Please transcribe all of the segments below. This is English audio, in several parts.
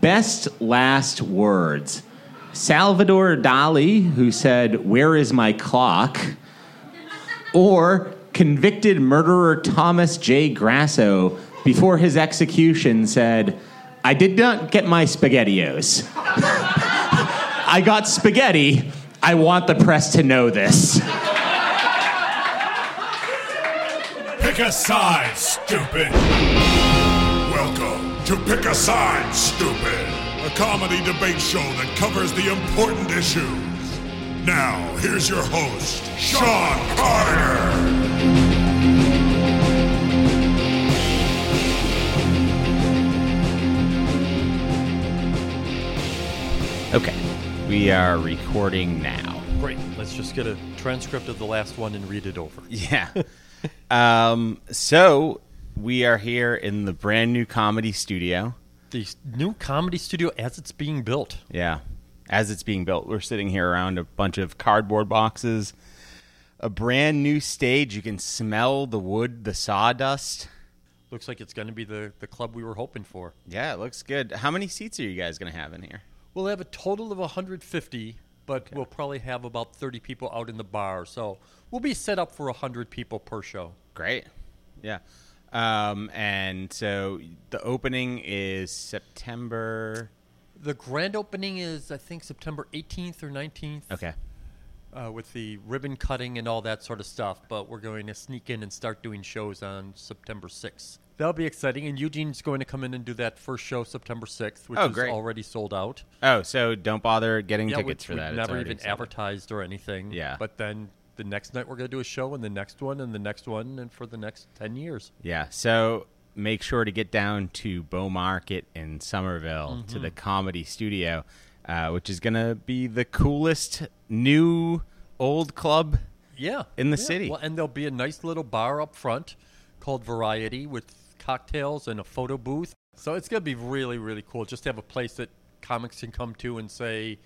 Best last words. Salvador Dali, who said, Where is my clock? Or convicted murderer Thomas J. Grasso, before his execution, said, I did not get my SpaghettiOs. I got spaghetti. I want the press to know this. Pick a side, stupid. Welcome to Pick a Side, Stupid, a comedy debate show that covers the important issues. Now, here's your host, Sean Carter. Okay, we are recording now. Great. Let's just get a transcript of the last one and read it over. Yeah. um, so we are here in the brand new comedy studio. The new comedy studio as it's being built. Yeah. As it's being built, we're sitting here around a bunch of cardboard boxes, a brand new stage. You can smell the wood, the sawdust. Looks like it's going to be the, the club we were hoping for. Yeah, it looks good. How many seats are you guys going to have in here? We'll have a total of 150, but we'll probably have about 30 people out in the bar. So we'll be set up for 100 people per show. Great. Yeah. Um, and so the opening is September. The grand opening is, I think, September 18th or 19th. Okay. Uh, with the ribbon cutting and all that sort of stuff, but we're going to sneak in and start doing shows on September 6th. That'll be exciting, and Eugene's going to come in and do that first show September 6th, which Oh, is great. already sold out. Oh, so don't bother getting Yeah, tickets for we've that. It's never even advertised or anything. Yeah. But then the next night we're going to do a show, and the next one, and the next one, and for the next 10 years. Yeah. So make sure to get down to Bow Market in Somerville to Mm-hmm. the Comedy Studio, uh, which is going to be the coolest new old club. Yeah. In the yeah. city. Well, and there'll be a nice little bar up front called Variety with cocktails and a photo booth. So it's going to be really, really cool just to have a place that comics can come to and say,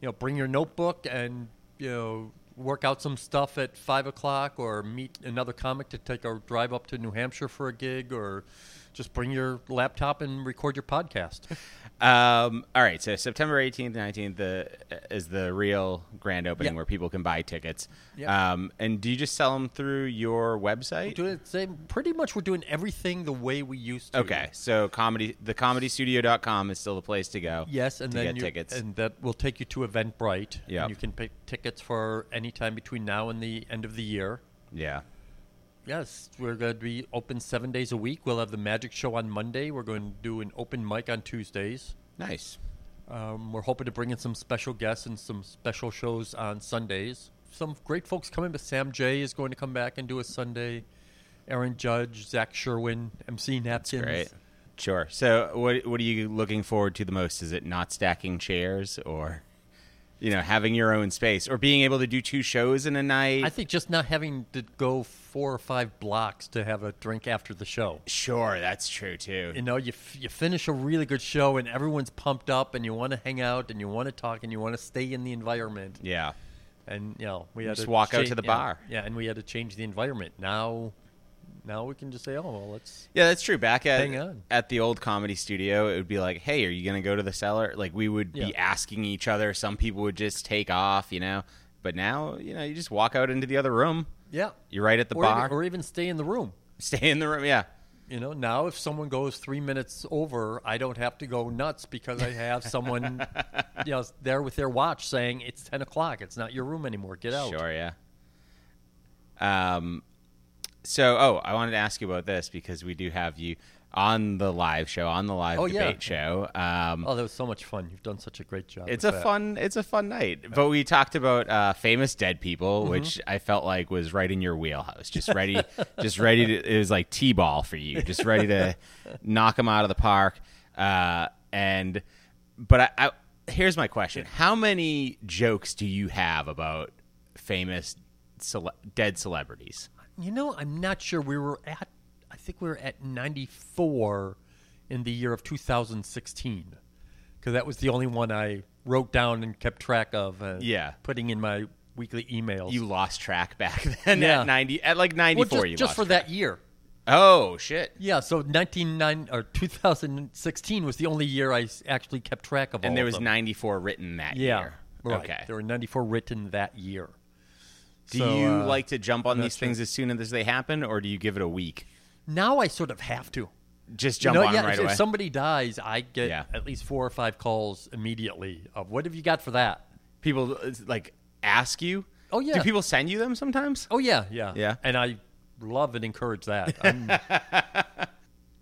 you know, bring your notebook and, you know, work out some stuff at five o'clock or meet another comic to take a drive up to New Hampshire for a gig or just bring your laptop and record your podcast. Um, all right. So September 18th and 19th the, is the real grand opening Yeah. where people can buy tickets. Yeah. Um, and do you just sell them through your website? Doing the same, pretty much we're doing everything the way we used to. Okay, so comedy thecomedystudio.com is still the place to go. Yes, and to then you, tickets. and that will take you to Eventbrite. Yep. and you can pick tickets for any time between now and the end of the year. yeah. Yes, we're going to be open seven days a week. We'll have the magic show on Monday. We're going to do an open mic on Tuesdays. Nice. Um, we're hoping to bring in some special guests and some special shows on Sundays. Some great folks coming, but Sam Jay is going to come back and do a Sunday. Erin Judge, Zach Sherwin, MC Napkins. Great. Sure. So, what what are you looking forward to the most? Is it not stacking chairs, or you know, having your own space, or being able to do two shows in a night? I think just not having to go four or five blocks to have a drink after the show. sure, that's true too. You know, you, f- you finish a really good show and everyone's pumped up and you want to hang out and you want to talk and you want to stay in the environment. yeah. And, you know, we had Just to walk out to the bar. Yeah, and we had to change the environment. Now, now we can just say, oh, well, let's. Yeah, that's true. Back at Hang on. at the old comedy studio, it would be like, "Hey, are you going to go to the cellar?" Like we would be asking each other. Some people would just take off, you know. But now, you know, you just walk out into the other room. Yeah. You're right at the or, bar. Even, or even stay in the room. Stay in the room. Yeah. You know, now if someone goes three minutes over, I don't have to go nuts because I have someone, you know, there with their watch saying it's ten o'clock. It's not your room anymore. Get out. Sure, yeah. Um, so, oh, I wanted to ask you about this because we do have you on the live show, on the live Oh, yeah. debate show. Um, Oh, that was so much fun. You've done such a great job. it's a that. fun, it's a fun night. But we talked about uh, famous dead people, Mm-hmm. which I felt like was right in your wheelhouse. Just ready, just ready to. It was like t-ball for you, just ready to knock them out of the park. Uh, and, but I, I, here's my question: How many jokes do you have about famous cele- dead celebrities? You know, I'm not sure. We were at, I think we were at 94 in the year of 2016, because that was the only one I wrote down and kept track of. Uh, Yeah. putting in my weekly emails. You lost track back then Yeah. at ninety at like ninety well, just, you just for track. that year. Oh shit! Yeah, so 1990 or 2016 was the only year I actually kept track of all And there was them. 94 written that Yeah, year. right. Okay. There were 94 written that year. Do So, you uh, like to jump on these things as soon as they happen, or do you give it a week? Now I sort of have to. Just You jump know, on yeah, right if, away. if somebody dies, I get Yeah. at least four or five calls immediately of what have you got for that? people uh, like ask you. Oh, yeah. Do people send you them sometimes? Oh yeah, yeah, Yeah. And I love and encourage that.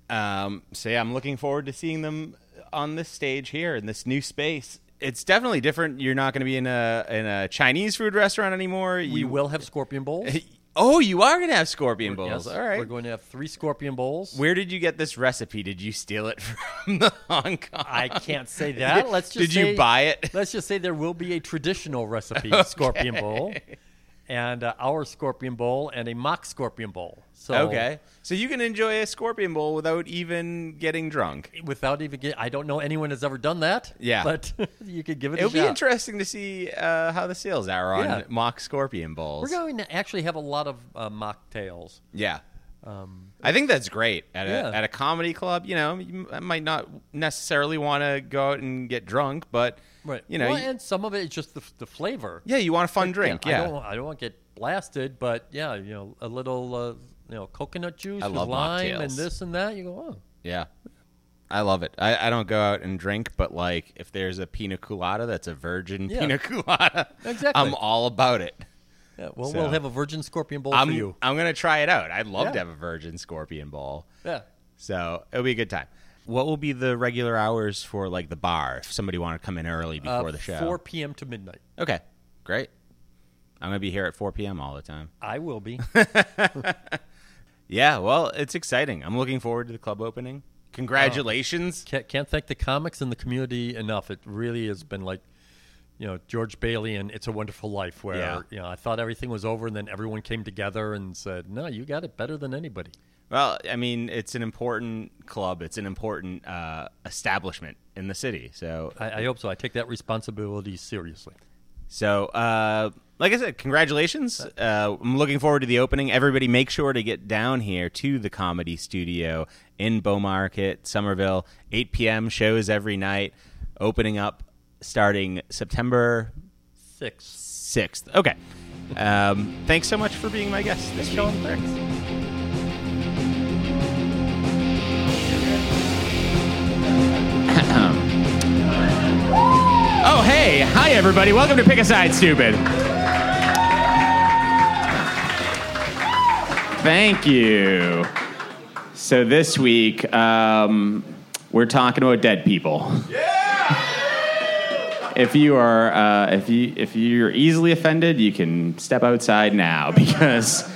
Um, so yeah, I'm looking forward to seeing them on this stage here in this new space. It's definitely different. You're not going to be in a in a Chinese food restaurant anymore. we You will have scorpion bowls. Oh, you are going to have scorpion bowls. Yes, All right. We're going to have three scorpion bowls. Where did you get this recipe? Did you steal it from the Hong Kong? I can't say that. Let's just Did you buy it? Let's just say there will be a traditional recipe scorpion bowl, and uh, our scorpion bowl, and a mock scorpion bowl. So Okay. So you can enjoy a scorpion bowl without even getting drunk. without even get, I don't know anyone has ever done that. Yeah. but you could give it. A. It'll a be shot. interesting to see uh, how the sales are on Yeah. mock scorpion bowls. We're going to actually have a lot of uh, mocktails. Yeah. I think that's great at a, yeah. at a comedy club. You know, you might not necessarily want to go out and get drunk, but Right. you know, Well, and some of it is just the, the flavor. yeah, you want a fun Like, drink. I Yeah, don't. I don't want to get blasted, but yeah, you know, a little, uh, you know, coconut juice I with love lime mocktails. and this and that. You go, oh, yeah. I love it. I, I don't go out and drink, but like if there's a pina colada that's a virgin Yeah. pina colada, Exactly. I'm all about it. yeah. Well, So- we'll have a virgin scorpion bowl I'm for you. I'm gonna try it out. I'd love Yeah. to have a virgin scorpion bowl. Yeah. So it'll be a good time. What will be the regular hours for like the bar if somebody want to come in early Uh, before the show? 4 p.m. to midnight. Okay, great. I'm gonna be here at 4 p.m. all the time. I will be. Yeah, well, it's exciting. I'm looking forward to the club opening. Congratulations. can't, can't thank the comics and the community enough. It really has been like, you know, George Bailey and It's a Wonderful Life, where Yeah. you know I thought everything was over, and then everyone came together and said, "No, you got it better than anybody." Well, I mean, it's an important club. It's an important uh, establishment in the city. So, I, I hope so. I take that responsibility seriously. so uh, like I said, congratulations. Uh, I'm looking forward to the opening. Everybody, make sure to get down here to the Comedy Studio in Bow Market, Somerville. 8 p.m. shows every night. Opening up starting September Six. 6th. Okay. Um, thanks so much for being my guest this week. Oh, hey. Hi, everybody. Welcome to Pick a Side, Stupid. Thank you. So this week, um, we're talking about dead people. If you are, uh, if you if you're easily offended, you can step outside now because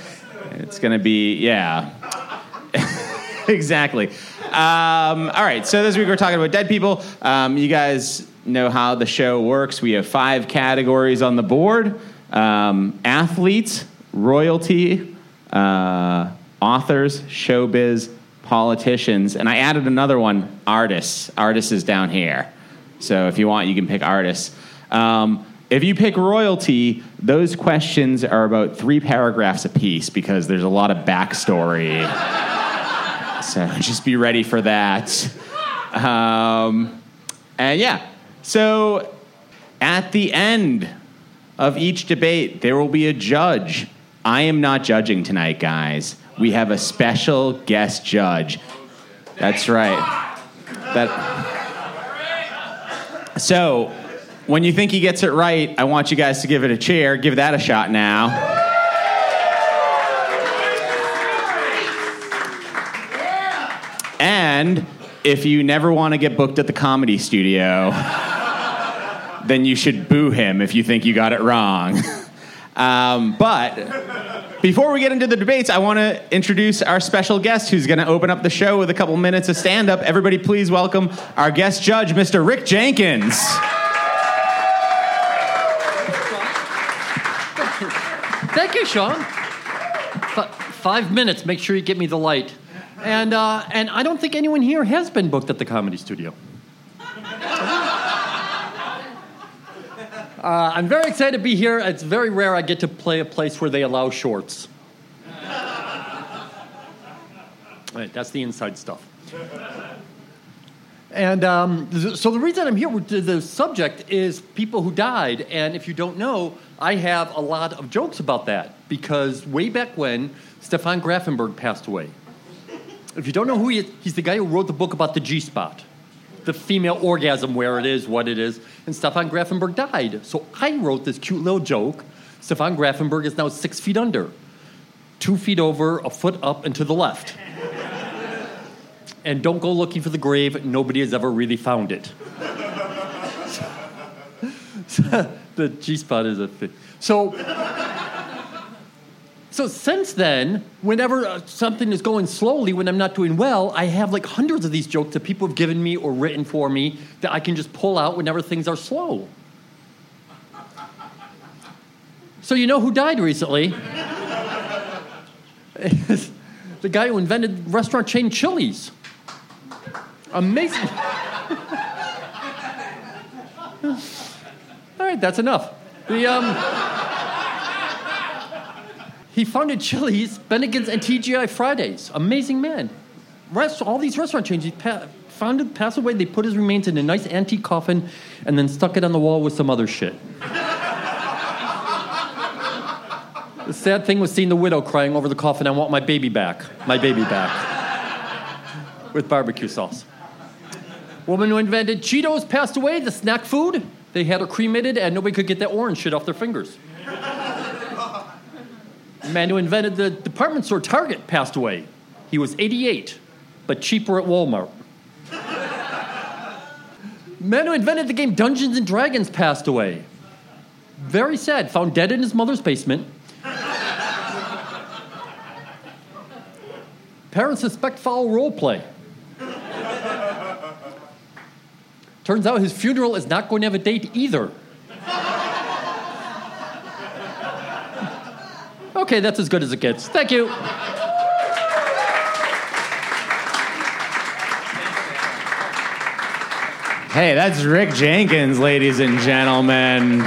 it's going to be, yeah, exactly. Um, all right, so this week we're talking about dead people. Um, you guys know how the show works. We have five categories on the board: um, athletes, royalty, uh, authors, showbiz, politicians, and I added another one: artists. Artists is down here. So if you want, you can pick artists. Um, if you pick royalty, those questions are about three paragraphs apiece because there's a lot of backstory. So just be ready for that. Um, and yeah, so at the end of each debate, there will be a judge. I am not judging tonight, guys. We have a special guest judge. That's right. That. So, when you think he gets it right, I want you guys to give it a cheer. Give that a shot now. And if you never want to get booked at the comedy studio, then you should boo him if you think you got it wrong. Um, but before we get into the debates, I want to introduce our special guest who's going to open up the show with a couple minutes of stand up. Everybody, please welcome our guest judge, Mr. Rick Jenkins. Thank you, Sean. F- five minutes. Make sure you get me the light. And uh, and I don't think anyone here has been booked at the comedy studio. Uh, I'm very excited to be here. It's very rare I get to play a place where they allow shorts. Right, that's the inside stuff. And um, so the reason I'm here the- the subject is people who died. And if you don't know, I have a lot of jokes about that because way back when, Stefan Grafenberg passed away. If you don't know who he is, he's the guy who wrote the book about the G spot, the female orgasm, where it is, what it is. And Stefan Grafenberg died. So I wrote this cute little joke. Stefan Grafenberg is now six feet under, two feet over, a foot up, and to the left. And don't go looking for the grave. Nobody has ever really found it. the G spot is a thing. So, so since then, whenever uh, something is going slowly, when I'm not doing well, I have like hundreds of these jokes that people have given me or written for me that I can just pull out whenever things are slow. So you know who died recently? the guy who invented restaurant chain Chili's. Amazing. All right, that's enough. The, um, he founded Chili's, Bennigan's, and TGI Fridays. Amazing man. Rest, all these restaurant chains, he pa- founded, passed away, they put his remains in a nice antique coffin, and then stuck it on the wall with some other shit. the sad thing was seeing the widow crying over the coffin, I want my baby back. My baby back. with barbecue sauce. Woman who invented Cheetos passed away, the snack food. They had her cremated and nobody could get that orange shit off their fingers. The man who invented the department store Target passed away. He was 88, but cheaper at Walmart. man who invented the game Dungeons and Dragons passed away. Very sad, found dead in his mother's basement. Parents suspect foul role play. Turns out his funeral is not going to have a date either. Okay, that's as good as it gets. Thank you. Hey, that's Rick Jenkins, ladies and gentlemen.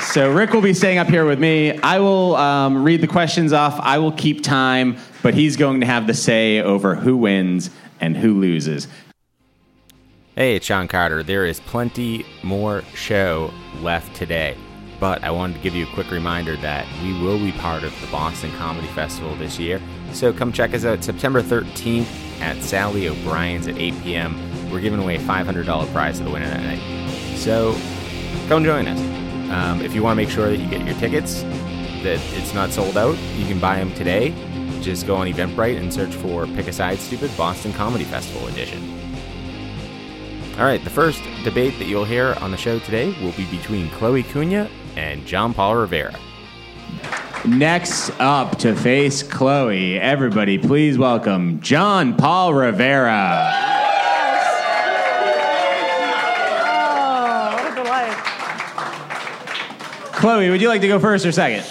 So, Rick will be staying up here with me. I will um, read the questions off. I will keep time, but he's going to have the say over who wins and who loses. Hey, it's Sean Carter. There is plenty more show left today, but I wanted to give you a quick reminder that we will be part of the Boston Comedy Festival this year. So come check us out September 13th at Sally O'Brien's at 8 p.m. We're giving away a $500 prize to the winner that night. So come join us. Um, if you want to make sure that you get your tickets, that it's not sold out, you can buy them today. Just go on Eventbrite and search for Pick a Side Stupid Boston Comedy Festival Edition. All right, the first debate that you'll hear on the show today will be between Chloe Cunha and John Paul Rivera. Next up to face Chloe, everybody, please welcome John Paul Rivera. Oh, what a delight. Chloe, would you like to go first or second?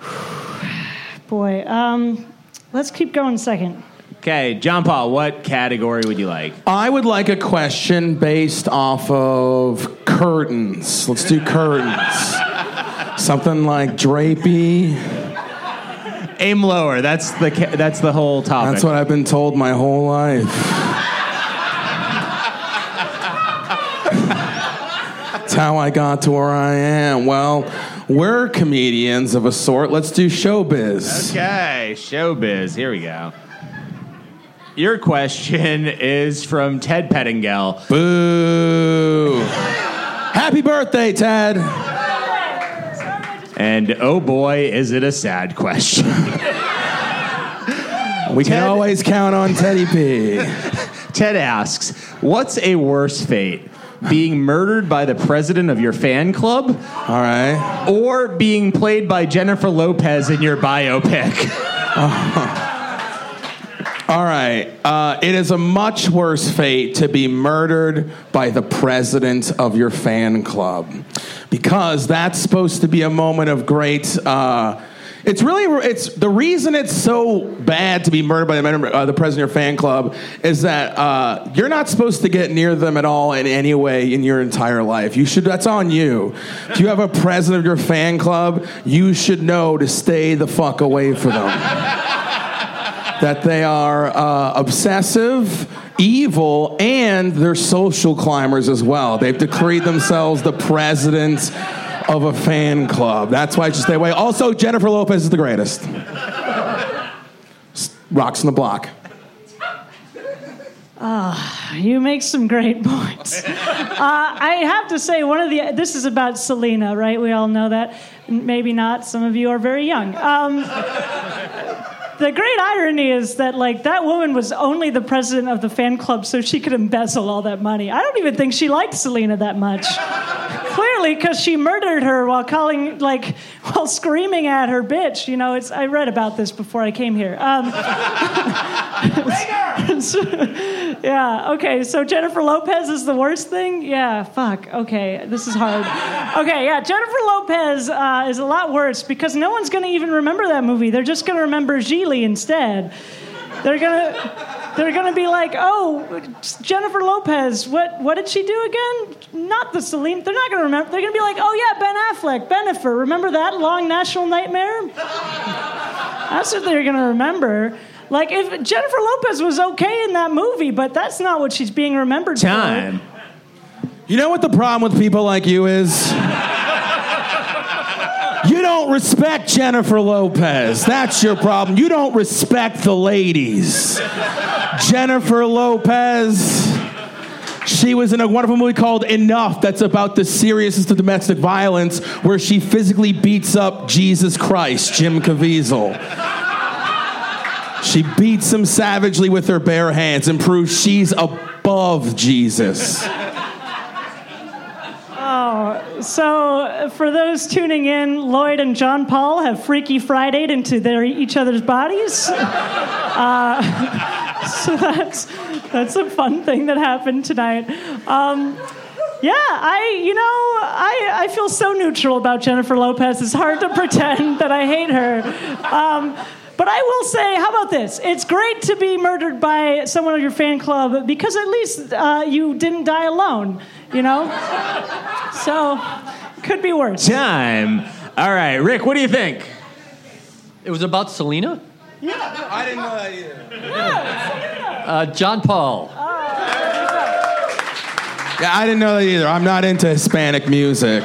Boy, um, let's keep going second. Okay, John Paul, what category would you like? I would like a question based off of curtains. Let's do curtains. Something like drapey. Aim lower. That's the ca- that's the whole topic. That's what I've been told my whole life. That's how I got to where I am. Well, we're comedians of a sort. Let's do showbiz. Okay, showbiz. Here we go. Your question is from Ted Pettingill. Boo. Happy birthday, Ted. And oh boy, is it a sad question. We can always count on Teddy P. Ted asks, What's a worse fate? Being murdered by the president of your fan club All right. or being played by Jennifer Lopez in your biopic? Uh-huh. All right. Uh, it is a much worse fate to be murdered by the president of your fan club because that's supposed to be a moment of great. Uh, it's really it's the reason it's so bad to be murdered by the, uh, the president of your fan club is that uh, you're not supposed to get near them at all in any way in your entire life. You should that's on you. If you have a president of your fan club, you should know to stay the fuck away from them. That they are uh, obsessive, evil, and they're social climbers as well. They've decreed themselves the president of a fan club. That's why I should stay away. Also, Jennifer Lopez is the greatest. Rocks in the block. You make some great points. uh, I have to say, one of the this is about Selena, right? We all know that. Maybe not. Some of you are very young. Um, the great irony is that like that woman was only the president of the fan club, so she could embezzle all that money. I don't even think she liked Selena that much. Because she murdered her while calling, like, while screaming at her bitch. You know, it's. I read about this before I came here. Um, yeah. Okay. So Jennifer Lopez is the worst thing. Yeah. Fuck. Okay. This is hard. Okay. Yeah. Jennifer Lopez uh, is a lot worse because no one's going to even remember that movie. They're just going to remember Gigli instead. They're gonna, they're gonna be like, oh, Jennifer Lopez. What, what did she do again? Not the Celine. They're not gonna remember. They're gonna be like, oh yeah, Ben Affleck, Benifer. Remember that long national nightmare? That's what they're gonna remember. Like if Jennifer Lopez was okay in that movie, but that's not what she's being remembered for. Time. You know what the problem with people like you is? Don't respect Jennifer Lopez. That's your problem. You don't respect the ladies. Jennifer Lopez. She was in a wonderful movie called Enough that's about the seriousness of domestic violence where she physically beats up Jesus Christ, Jim Caviezel. She beats him savagely with her bare hands and proves she's above Jesus. So for those tuning in, Lloyd and John Paul have Freaky Fridayed into their each other's bodies. Uh, so that's that's a fun thing that happened tonight. Um, yeah, I, you know, I, I feel so neutral about Jennifer Lopez. It's hard to pretend that I hate her. Um, but I will say, how about this? It's great to be murdered by someone of your fan club because at least uh, you didn't die alone, you know? So, could be worse. Time. All right, Rick, what do you think? It was about Selena? Yeah. I didn't know that either. Uh, John Paul. Yeah, I didn't know that either. I'm not into Hispanic music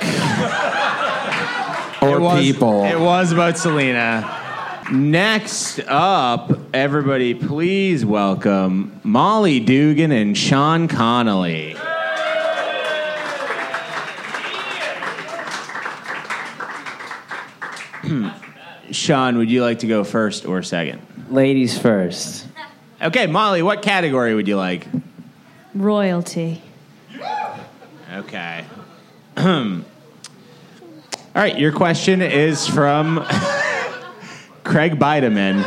or it was, people. It was about Selena. Next up, everybody, please welcome Molly Dugan and Sean Connolly. Sean, would you like to go first or second? Ladies first. Okay, Molly, what category would you like? Royalty. Okay. All right, your question is from Craig Bideman.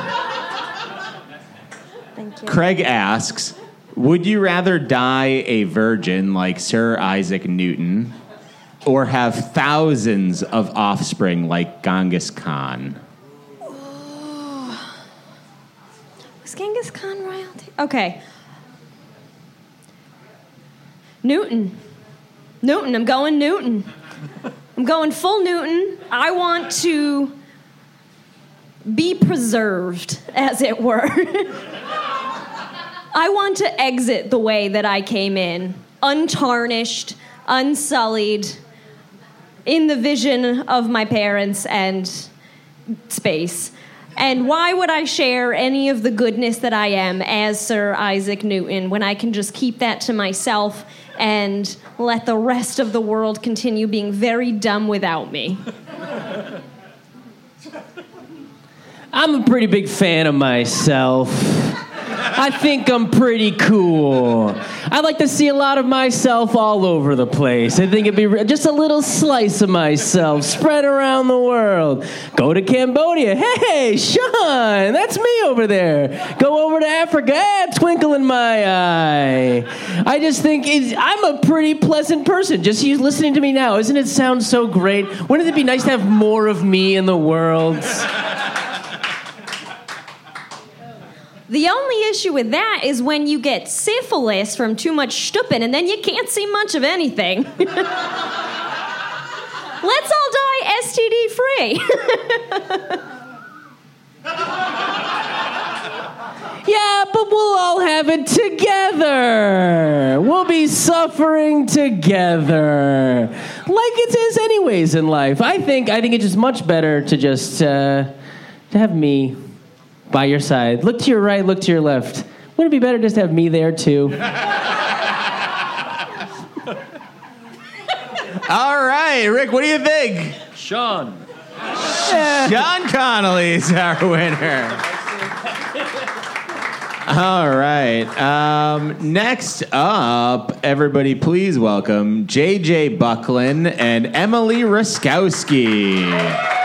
Thank you. Craig asks Would you rather die a virgin like Sir Isaac Newton or have thousands of offspring like Genghis Khan? Genghis Khan royalty? Okay. Newton. Newton. I'm going Newton. I'm going full Newton. I want to be preserved, as it were. I want to exit the way that I came in, untarnished, unsullied, in the vision of my parents and space. And why would I share any of the goodness that I am as Sir Isaac Newton when I can just keep that to myself and let the rest of the world continue being very dumb without me? I'm a pretty big fan of myself. I think I'm pretty cool. I like to see a lot of myself all over the place. I think it'd be re- just a little slice of myself spread around the world. Go to Cambodia. Hey, Sean, that's me over there. Go over to Africa. Ah, twinkle in my eye. I just think I'm a pretty pleasant person. Just you listening to me now. Isn't it sound so great? Wouldn't it be nice to have more of me in the world? The only issue with that is when you get syphilis from too much stupid and then you can't see much of anything. Let's all die STD free. Yeah, but we'll all have it together. We'll be suffering together, like it is anyways in life. I think I think it's just much better to just uh, to have me by your side. Look to your right, look to your left. Wouldn't it be better just to have me there too? All right, Rick, what do you think? Sean. Sean Connolly is our winner. All right. Um, next up, everybody, please welcome JJ Buckland and Emily Raskowski.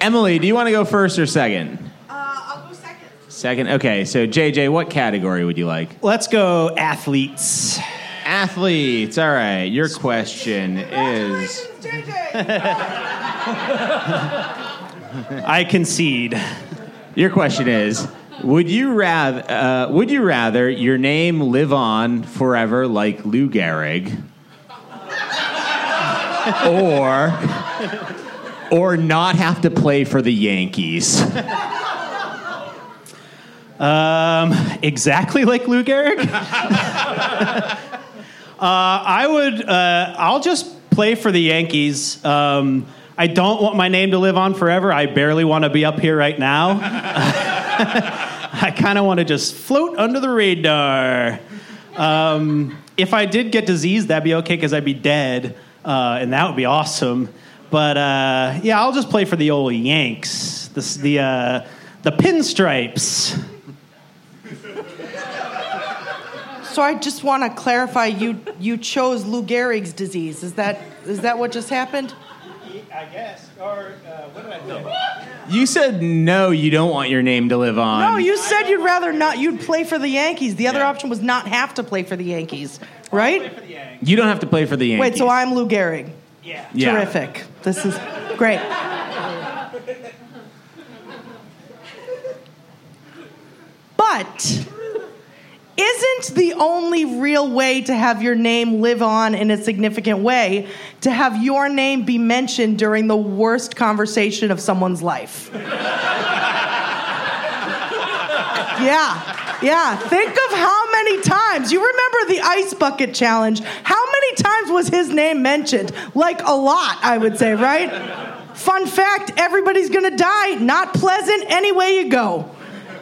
Emily, do you want to go first or second? Uh, I'll go second. Second. Okay. So JJ, what category would you like? Let's go athletes. Athletes. All right. Your question is. JJ. I concede. Your question is: Would you rather? Uh, would you rather your name live on forever like Lou Gehrig, or or not have to play for the Yankees? Um, exactly like Lou Gehrig. uh, I would. Uh, I'll just play for the Yankees. Um, I don't want my name to live on forever. I barely want to be up here right now. I kind of want to just float under the radar. Um, if I did get disease, that'd be okay because I'd be dead, uh, and that would be awesome. But uh, yeah, I'll just play for the old Yanks. The the uh, the pinstripes. So I just want to clarify. You you chose Lou Gehrig's disease. Is that is that what just happened? I guess. Or what did I do? You said no. You don't want your name to live on. No, you said you'd rather not. You'd play for the Yankees. The other option was not have to play for the Yankees, right? You don't have to play for the Yankees. Wait, so I'm Lou Gehrig. Yeah. Yeah. Terrific. This is great. But isn't the only real way to have your name live on in a significant way to have your name be mentioned during the worst conversation of someone's life? Yeah, yeah. Think of how many times. You remember the ice bucket challenge. How many times was his name mentioned? Like a lot, I would say, right? Fun fact everybody's gonna die. Not pleasant any way you go.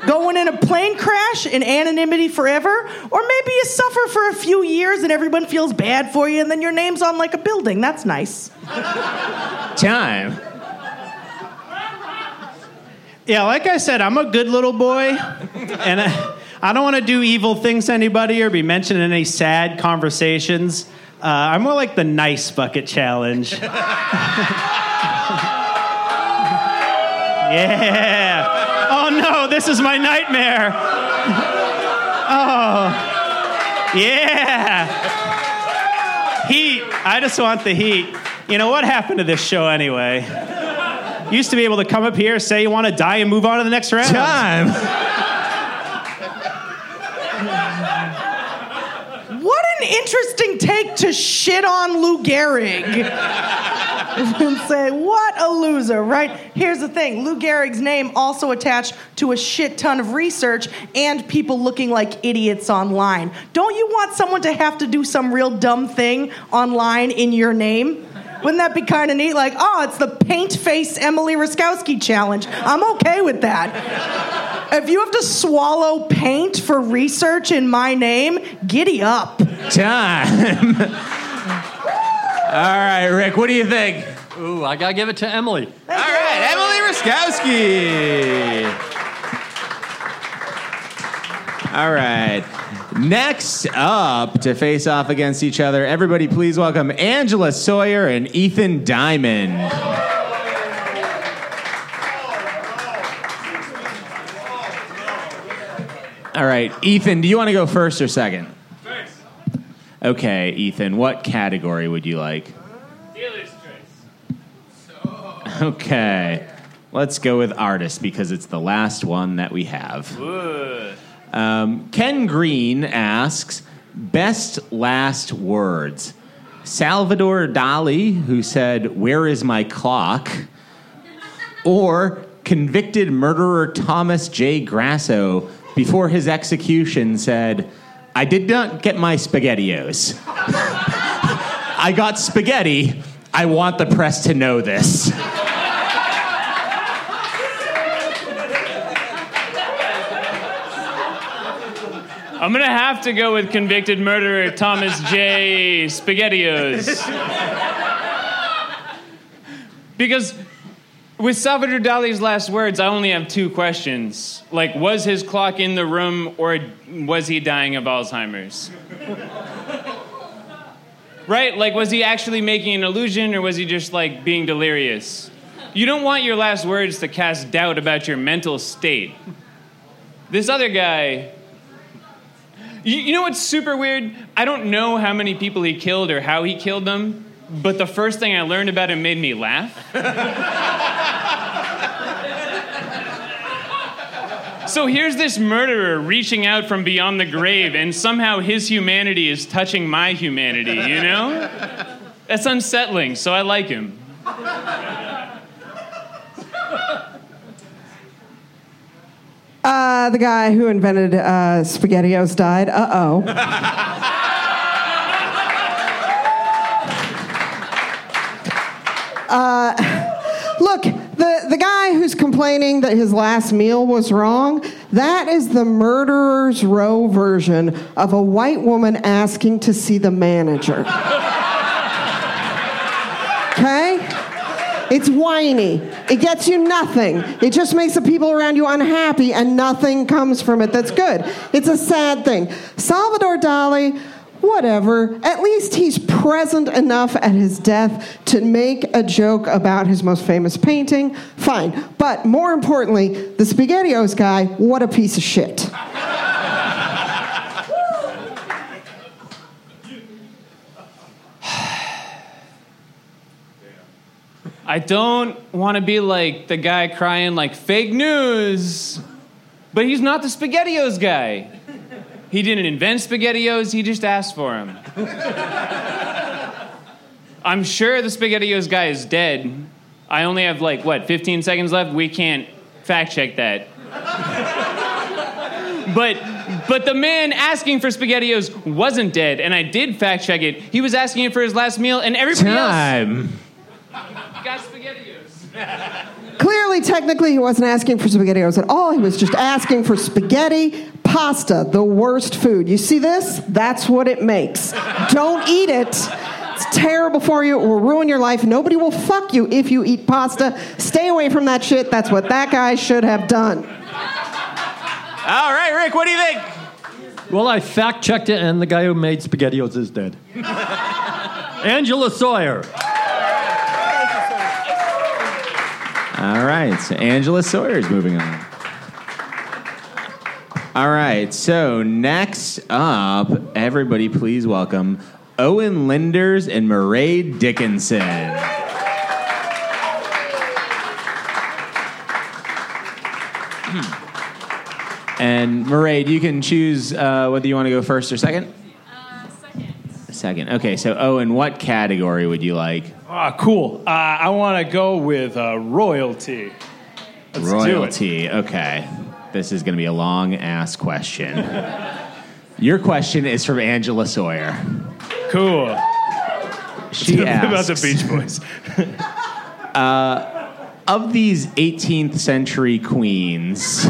Going in a plane crash in anonymity forever, or maybe you suffer for a few years and everyone feels bad for you, and then your name's on like a building. That's nice. Time. Yeah, like I said, I'm a good little boy, and I, I don't want to do evil things to anybody or be mentioned in any sad conversations. Uh, I'm more like the nice bucket challenge. yeah. Oh no, this is my nightmare. Oh. Yeah. Heat. I just want the heat. You know what happened to this show anyway? Used to be able to come up here, say you want to die, and move on to the next round. Time. What an interesting take to shit on Lou Gehrig. and say, what a loser, right? Here's the thing Lou Gehrig's name also attached to a shit ton of research and people looking like idiots online. Don't you want someone to have to do some real dumb thing online in your name? Wouldn't that be kind of neat? Like, oh, it's the paint face Emily Raskowski challenge. I'm okay with that. If you have to swallow paint for research in my name, giddy up. Time. All right, Rick, what do you think? Ooh, I gotta give it to Emily. All right, Emily Raskowski. All right. Next up to face off against each other, everybody please welcome Angela Sawyer and Ethan Diamond. All right, Ethan, do you want to go first or second? First. Okay, Ethan, what category would you like? Dealer's choice. Okay. Let's go with artist because it's the last one that we have. Um, Ken Green asks best last words Salvador Dali, who said, Where is my clock? Or convicted murderer Thomas J. Grasso, before his execution, said, I did not get my SpaghettiOs. I got spaghetti. I want the press to know this. I'm gonna have to go with convicted murderer Thomas J. Spaghettios. because with Salvador Dali's last words, I only have two questions. Like, was his clock in the room or was he dying of Alzheimer's? right? Like, was he actually making an illusion or was he just like being delirious? You don't want your last words to cast doubt about your mental state. This other guy, you, you know what's super weird? I don't know how many people he killed or how he killed them, but the first thing I learned about him made me laugh. so here's this murderer reaching out from beyond the grave, and somehow his humanity is touching my humanity, you know? That's unsettling, so I like him. The guy who invented uh, SpaghettiOs died. Uh oh. uh, look, the, the guy who's complaining that his last meal was wrong, that is the murderer's row version of a white woman asking to see the manager. Okay? It's whiny. It gets you nothing. It just makes the people around you unhappy, and nothing comes from it that's good. It's a sad thing. Salvador Dali, whatever. At least he's present enough at his death to make a joke about his most famous painting. Fine. But more importantly, the SpaghettiOs guy, what a piece of shit. I don't want to be like the guy crying like fake news, but he's not the SpaghettiOs guy. He didn't invent SpaghettiOs, he just asked for them. I'm sure the SpaghettiOs guy is dead. I only have like, what, 15 seconds left? We can't fact check that. but but the man asking for SpaghettiOs wasn't dead, and I did fact check it. He was asking it for his last meal, and everybody Time. else got SpaghettiOs. Clearly, technically, he wasn't asking for SpaghettiOs at all. He was just asking for spaghetti, pasta, the worst food. You see this? That's what it makes. Don't eat it. It's terrible for you. It will ruin your life. Nobody will fuck you if you eat pasta. Stay away from that shit. That's what that guy should have done. All right, Rick, what do you think? Well, I fact checked it, and the guy who made SpaghettiOs is dead. Angela Sawyer. All right, so Angela Sawyer's moving on. All right, so next up, everybody please welcome Owen Linders and Murray Dickinson. and Murray, you can choose uh, whether you want to go first or second. Second. Okay, so Owen, what category would you like? Ah, cool. Uh, I want to go with uh, royalty. Let's. Royalty. Okay. This is going to be a long ass question. Your question is from Angela Sawyer. Cool. She asks, about the Beach Boys. uh, of these 18th century queens,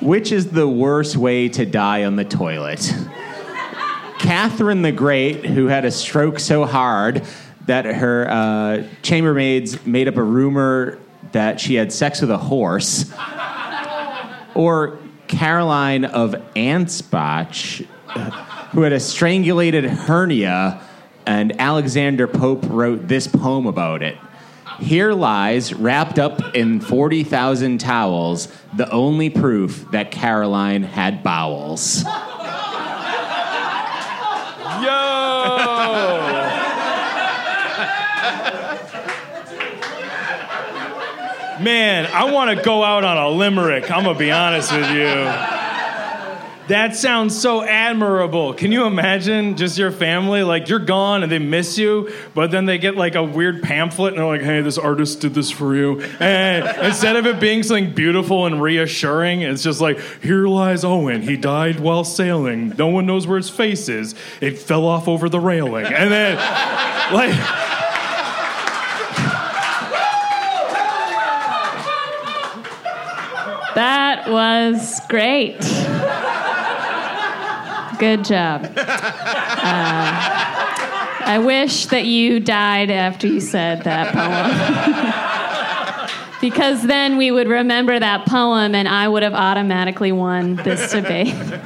which is the worst way to die on the toilet? Catherine the Great, who had a stroke so hard that her uh, chambermaids made up a rumor that she had sex with a horse, or Caroline of Ansbach, who had a strangulated hernia, and Alexander Pope wrote this poem about it. Here lies, wrapped up in 40,000 towels, the only proof that Caroline had bowels. Man, I want to go out on a limerick. I'm going to be honest with you. That sounds so admirable. Can you imagine just your family? Like, you're gone and they miss you, but then they get like a weird pamphlet and they're like, hey, this artist did this for you. And instead of it being something beautiful and reassuring, it's just like, here lies Owen. He died while sailing. No one knows where his face is. It fell off over the railing. And then, like, That was great. Good job. Uh, I wish that you died after you said that poem. because then we would remember that poem and I would have automatically won this debate.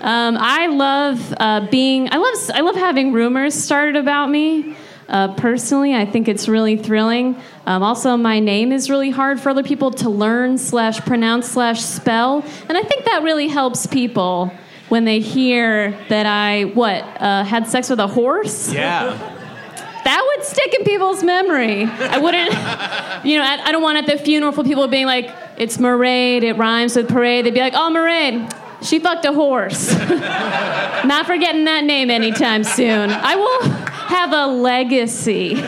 Um, I love uh, being, I love, I love having rumors started about me. Uh, personally, I think it's really thrilling. Um, also, my name is really hard for other people to learn slash pronounce slash spell, and I think that really helps people when they hear that I what uh, had sex with a horse. Yeah. That would stick in people's memory. I wouldn't, you know, I, I don't want at the funeral for people being like, it's Mairead, it rhymes with parade. They'd be like, oh, Mairead, she fucked a horse. Not forgetting that name anytime soon. I will have a legacy.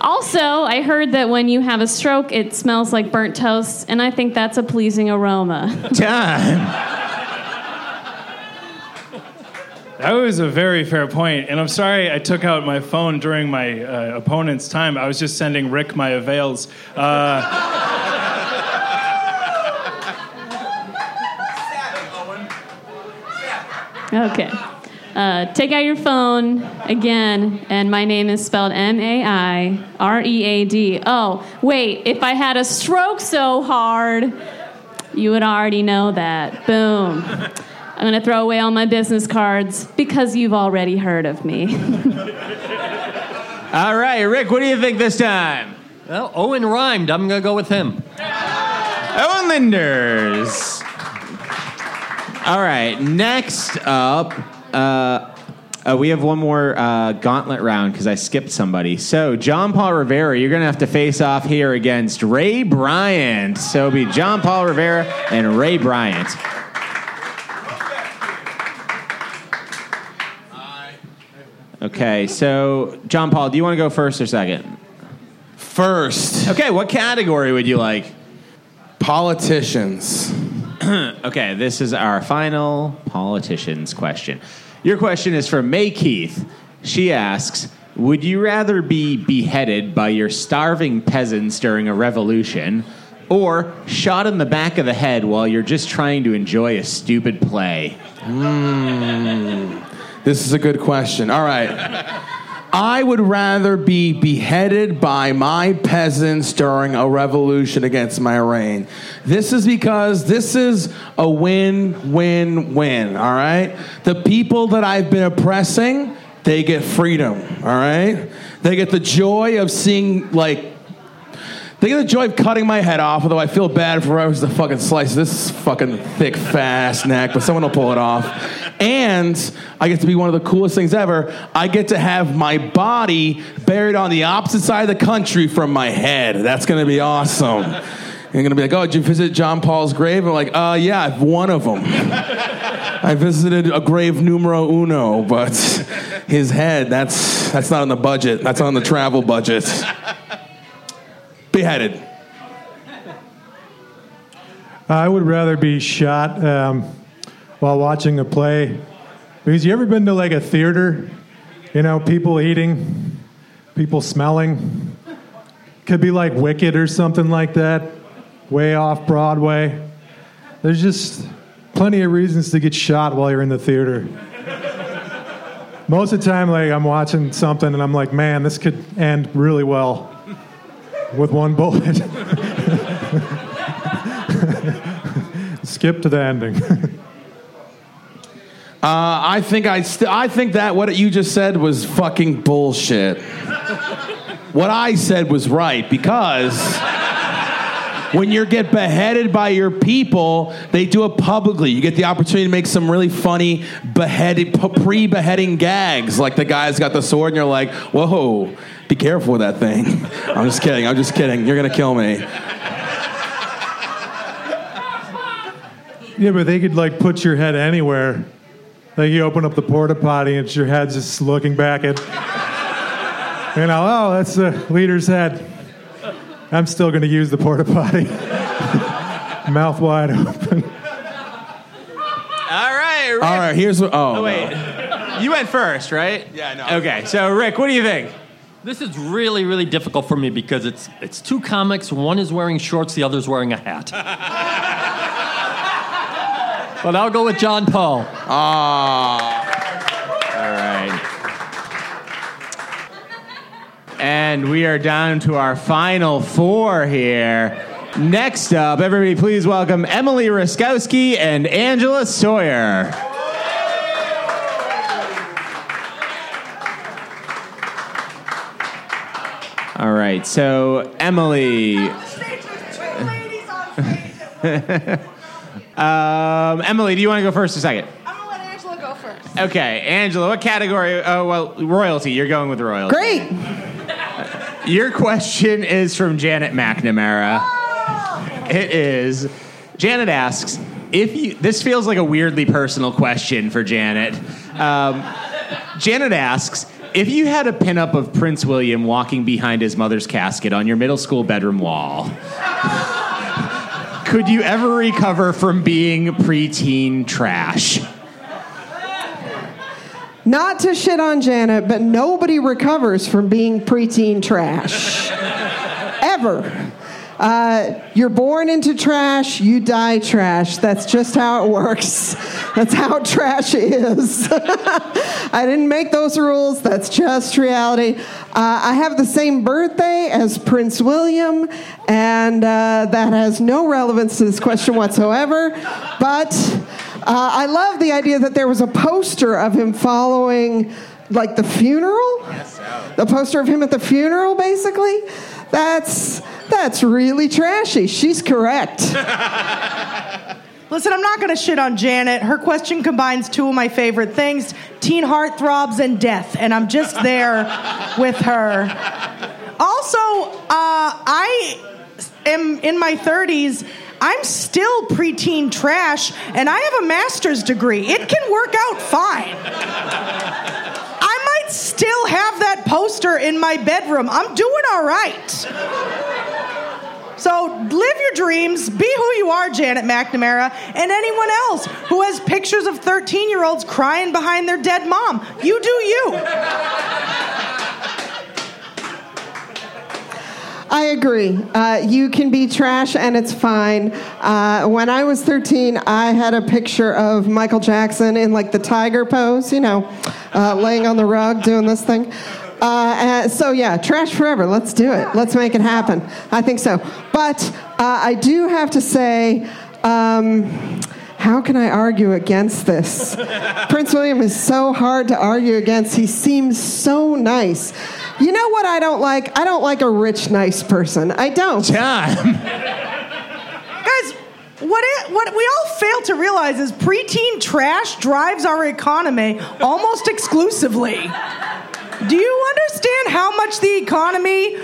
Also, I heard that when you have a stroke, it smells like burnt toast, and I think that's a pleasing aroma. Time. That was a very fair point, and I'm sorry I took out my phone during my uh, opponent's time. I was just sending Rick my avails. Uh, Okay. Uh, take out your phone again, and my name is spelled M A I R E A D. Oh, wait, if I had a stroke so hard, you would already know that. Boom. I'm going to throw away all my business cards because you've already heard of me. All right, Rick, what do you think this time? Well, Owen rhymed. I'm going to go with him. Owen Linders. All right, next up, uh, uh, we have one more uh, gauntlet round because I skipped somebody. So, John Paul Rivera, you're going to have to face off here against Ray Bryant. So, it'll be John Paul Rivera and Ray Bryant. Okay, so John Paul, do you want to go first or second? First. Okay, what category would you like? Politicians. okay, this is our final politicians question. Your question is from May Keith. She asks Would you rather be beheaded by your starving peasants during a revolution or shot in the back of the head while you're just trying to enjoy a stupid play? Mm, this is a good question. All right. I would rather be beheaded by my peasants during a revolution against my reign. This is because this is a win, win, win, all right? The people that I've been oppressing, they get freedom, all right? They get the joy of seeing, like, they get the joy of cutting my head off, although I feel bad for whoever's the fucking slice this fucking thick, fast neck, but someone will pull it off. And I get to be one of the coolest things ever. I get to have my body buried on the opposite side of the country from my head. That's gonna be awesome. You're gonna be like, oh, did you visit John Paul's grave? I'm like, uh, yeah, I've one of them. I visited a grave numero uno, but his head, that's that's not on the budget. That's on the travel budget. Beheaded. I would rather be shot um, while watching a play. Because you ever been to like a theater? You know, people eating, people smelling. Could be like Wicked or something like that, way off Broadway. There's just plenty of reasons to get shot while you're in the theater. Most of the time, like I'm watching something and I'm like, man, this could end really well with one bullet. Skip to the ending. Uh, I think I, st- I think that what you just said was fucking bullshit. what I said was right because when you get beheaded by your people, they do it publicly. You get the opportunity to make some really funny beheaded pre-beheading gags, like the guy's got the sword, and you're like, "Whoa, be careful with that thing." I'm just kidding. I'm just kidding. You're gonna kill me. Yeah, but they could like put your head anywhere. Like you open up the porta potty and it's your head's just looking back at. You know, oh, that's the leader's head. I'm still going to use the porta potty. Mouth wide open. All right, Rick. All right, here's what. Oh, Oh, wait. You went first, right? Yeah, no. Okay, so Rick, what do you think? This is really, really difficult for me because it's it's two comics. One is wearing shorts, the other's wearing a hat. but I'll go with John Paul. Ah. And we are down to our final four here. Next up, everybody, please welcome Emily Raskowski and Angela Sawyer. All right, so Emily. um, Emily, do you want to go first or second? I'm gonna let Angela go first. Okay, Angela, what category? Oh, well, royalty. You're going with royalty. Great. Your question is from Janet McNamara. It is. Janet asks if you. This feels like a weirdly personal question for Janet. Um, Janet asks if you had a pinup of Prince William walking behind his mother's casket on your middle school bedroom wall. Could you ever recover from being preteen trash? Not to shit on Janet, but nobody recovers from being preteen trash. Ever. Uh, you're born into trash, you die trash. That's just how it works. That's how trash is. I didn't make those rules, that's just reality. Uh, I have the same birthday as Prince William, and uh, that has no relevance to this question whatsoever. But I love the idea that there was a poster of him following, like, the funeral. The poster of him at the funeral, basically. That's that's really trashy. She's correct. Listen, I'm not going to shit on Janet. Her question combines two of my favorite things teen heartthrobs and death, and I'm just there with her. Also, uh, I am in my 30s. I'm still preteen trash, and I have a master's degree. It can work out fine. I might still have that poster in my bedroom. I'm doing all right. So live your dreams, be who you are, Janet McNamara, and anyone else who has pictures of 13 year olds crying behind their dead mom. You do you. I agree. Uh, you can be trash and it's fine. Uh, when I was 13, I had a picture of Michael Jackson in like the tiger pose, you know, uh, laying on the rug doing this thing. Uh, and so yeah, trash forever. Let's do it. Let's make it happen. I think so. But uh, I do have to say. Um, how can I argue against this? Prince William is so hard to argue against. He seems so nice. You know what I don't like? I don't like a rich, nice person. I don't. John. Guys, what, it, what we all fail to realize is preteen trash drives our economy almost exclusively. Do you understand how much the economy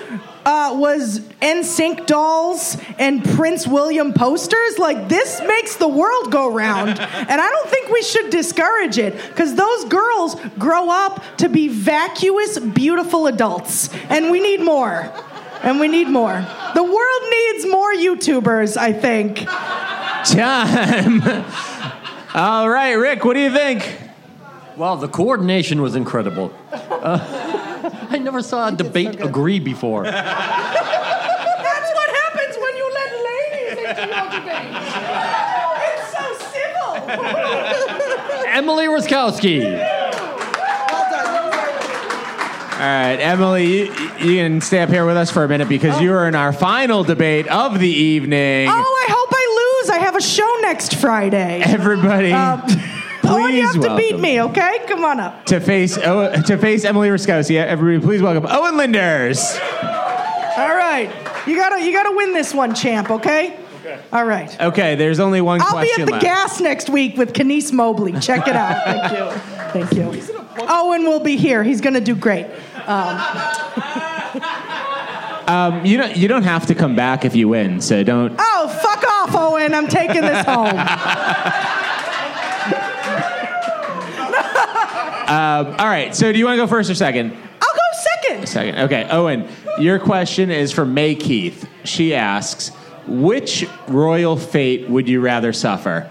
uh, was NSYNC dolls and Prince William posters? Like, this makes the world go round. And I don't think we should discourage it because those girls grow up to be vacuous, beautiful adults. And we need more. And we need more. The world needs more YouTubers, I think. Time. All right, Rick, what do you think? Well, the coordination was incredible. Uh, I never saw a debate agree before. That's what happens when you let ladies into your debate. It's so civil. Emily Raskowski. All right, Emily, you, you can stay up here with us for a minute because you are in our final debate of the evening. Oh, I hope I lose. I have a show next Friday. Everybody, Um, oh, and you have please to beat welcome. me, okay? Come on up. to face oh, to face Emily Raskowski. Everybody, please welcome Owen Linders. All right. You gotta you gotta win this one, champ, okay? Okay. All right. Okay, there's only one I'll be at the left. gas next week with Kenise Mobley. Check it out. Thank you. Thank you. Owen will be here. He's gonna do great. Um, Um, you don't you don't have to come back if you win, so don't. oh, fuck off, Owen. I'm taking this home. Um, all right. So, do you want to go first or second? I'll go second. Second. Okay. Owen, your question is from May Keith. She asks, which royal fate would you rather suffer?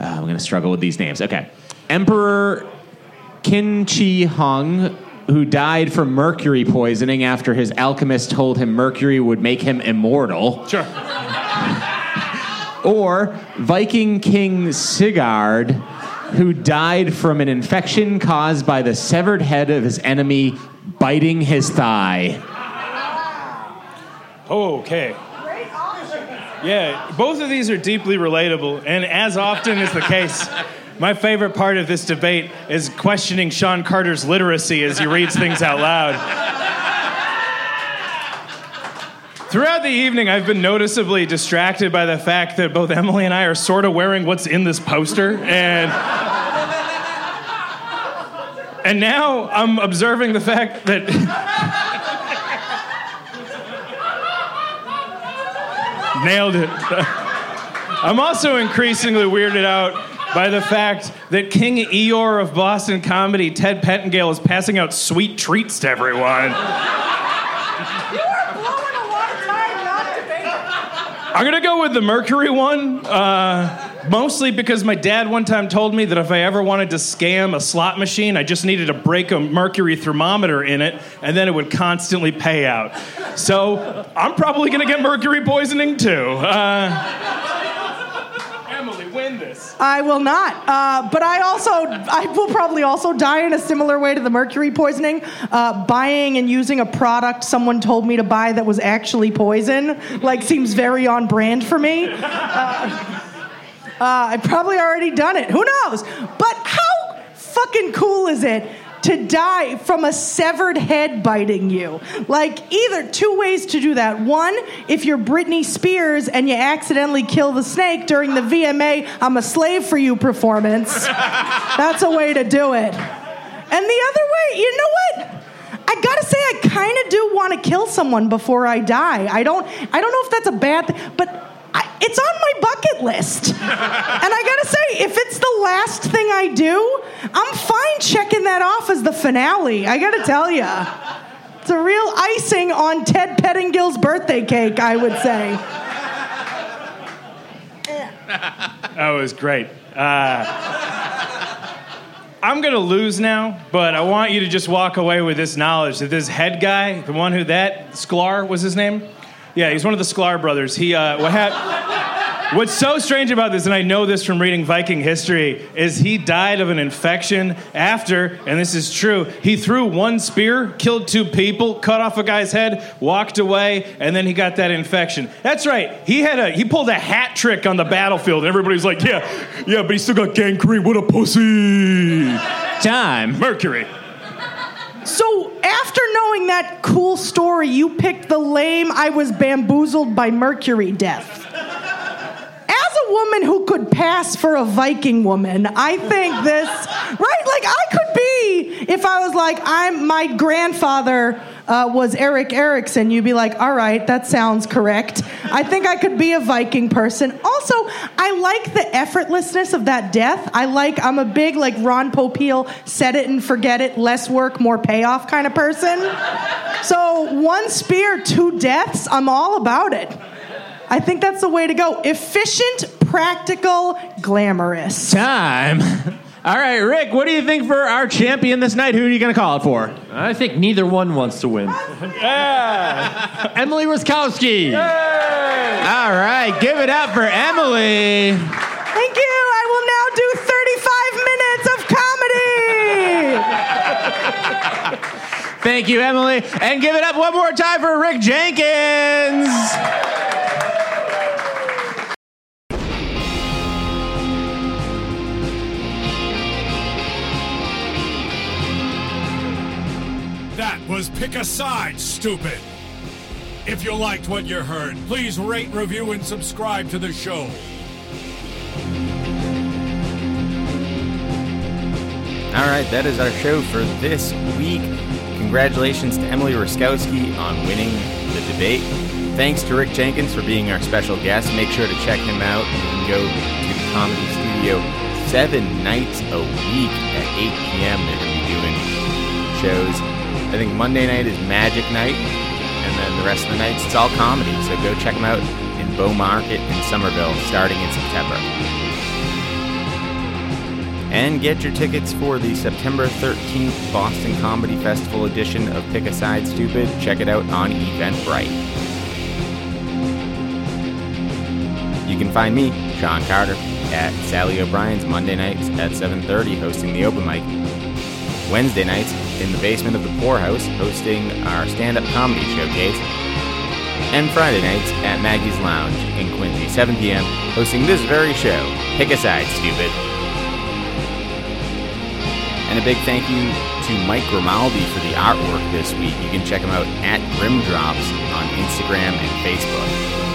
Uh, I'm going to struggle with these names. Okay. Emperor Qin Shi Hung, who died from mercury poisoning after his alchemist told him mercury would make him immortal. Sure. Or Viking King Sigurd, who died from an infection caused by the severed head of his enemy biting his thigh. Okay. Yeah, both of these are deeply relatable, and as often is the case, my favorite part of this debate is questioning Sean Carter's literacy as he reads things out loud. Throughout the evening, I've been noticeably distracted by the fact that both Emily and I are sort of wearing what's in this poster, and and now I'm observing the fact that nailed it. I'm also increasingly weirded out by the fact that King Eeyore of Boston comedy, Ted Pettingale, is passing out sweet treats to everyone. I'm gonna go with the Mercury one, uh, mostly because my dad one time told me that if I ever wanted to scam a slot machine, I just needed to break a mercury thermometer in it, and then it would constantly pay out. So I'm probably gonna get mercury poisoning too. Uh, Win this. I will not. Uh, but I also, I will probably also die in a similar way to the mercury poisoning. Uh, buying and using a product someone told me to buy that was actually poison, like, seems very on brand for me. Uh, uh, I've probably already done it. Who knows? But how fucking cool is it? To die from a severed head biting you. Like, either two ways to do that. One, if you're Britney Spears and you accidentally kill the snake during the VMA I'm a Slave for You performance, that's a way to do it. And the other way, you know what? I gotta say, I kind of do want to kill someone before I die. I don't. I don't know if that's a bad thing, but it's on my bucket list. and I gotta say, if it's the last thing I do, I'm fine checking that off as the finale. I gotta tell you, it's a real icing on Ted Pettingill's birthday cake. I would say. That was great. Uh, I'm going to lose now, but I want you to just walk away with this knowledge that this head guy, the one who that, Sklar was his name? Yeah, he's one of the Sklar brothers. He, uh, what What's so strange about this, and I know this from reading Viking history, is he died of an infection after, and this is true, he threw one spear, killed two people, cut off a guy's head, walked away, and then he got that infection. That's right. He had a he pulled a hat trick on the battlefield, and everybody's like, yeah, yeah, but he still got gangrene. What a pussy. Time. Mercury. So after knowing that cool story, you picked the lame "I was bamboozled by Mercury" death. As a woman who could pass for a Viking woman, I think this right. Like I could be if I was like I'm. My grandfather uh, was Eric Erickson. You'd be like, all right, that sounds correct. I think I could be a Viking person. Also, I like the effortlessness of that death. I like. I'm a big like Ron Popeil, set it and forget it, less work, more payoff kind of person. So one spear, two deaths. I'm all about it. I think that's the way to go. Efficient, practical, glamorous. Time. All right, Rick, what do you think for our champion this night? Who are you going to call it for? I think neither one wants to win. Yeah. Emily Ruskowski. All right, give it up for Emily. Thank you. I will now do 35 minutes of comedy. Thank you, Emily. And give it up one more time for Rick Jenkins. That was Pick a Side, stupid. If you liked what you heard, please rate, review, and subscribe to the show. All right, that is our show for this week. Congratulations to Emily Ruskowski on winning the debate. Thanks to Rick Jenkins for being our special guest. Make sure to check him out. You can go to the Comedy Studio seven nights a week at 8 p.m. They're going to be doing shows. I think Monday night is Magic Night, and then the rest of the nights it's all comedy. So go check them out in Bow Market in Somerville starting in September. And get your tickets for the September 13th Boston Comedy Festival edition of Pick a Side Stupid. Check it out on Eventbrite. You can find me, Sean Carter, at Sally O'Brien's Monday nights at 7:30 hosting the open mic. Wednesday nights in the basement of the Poorhouse hosting our stand-up comedy showcase. And Friday nights at Maggie's Lounge in Quincy, 7 p.m., hosting this very show. Pick a side, stupid. And a big thank you to Mike Grimaldi for the artwork this week. You can check him out at Grimdrops on Instagram and Facebook.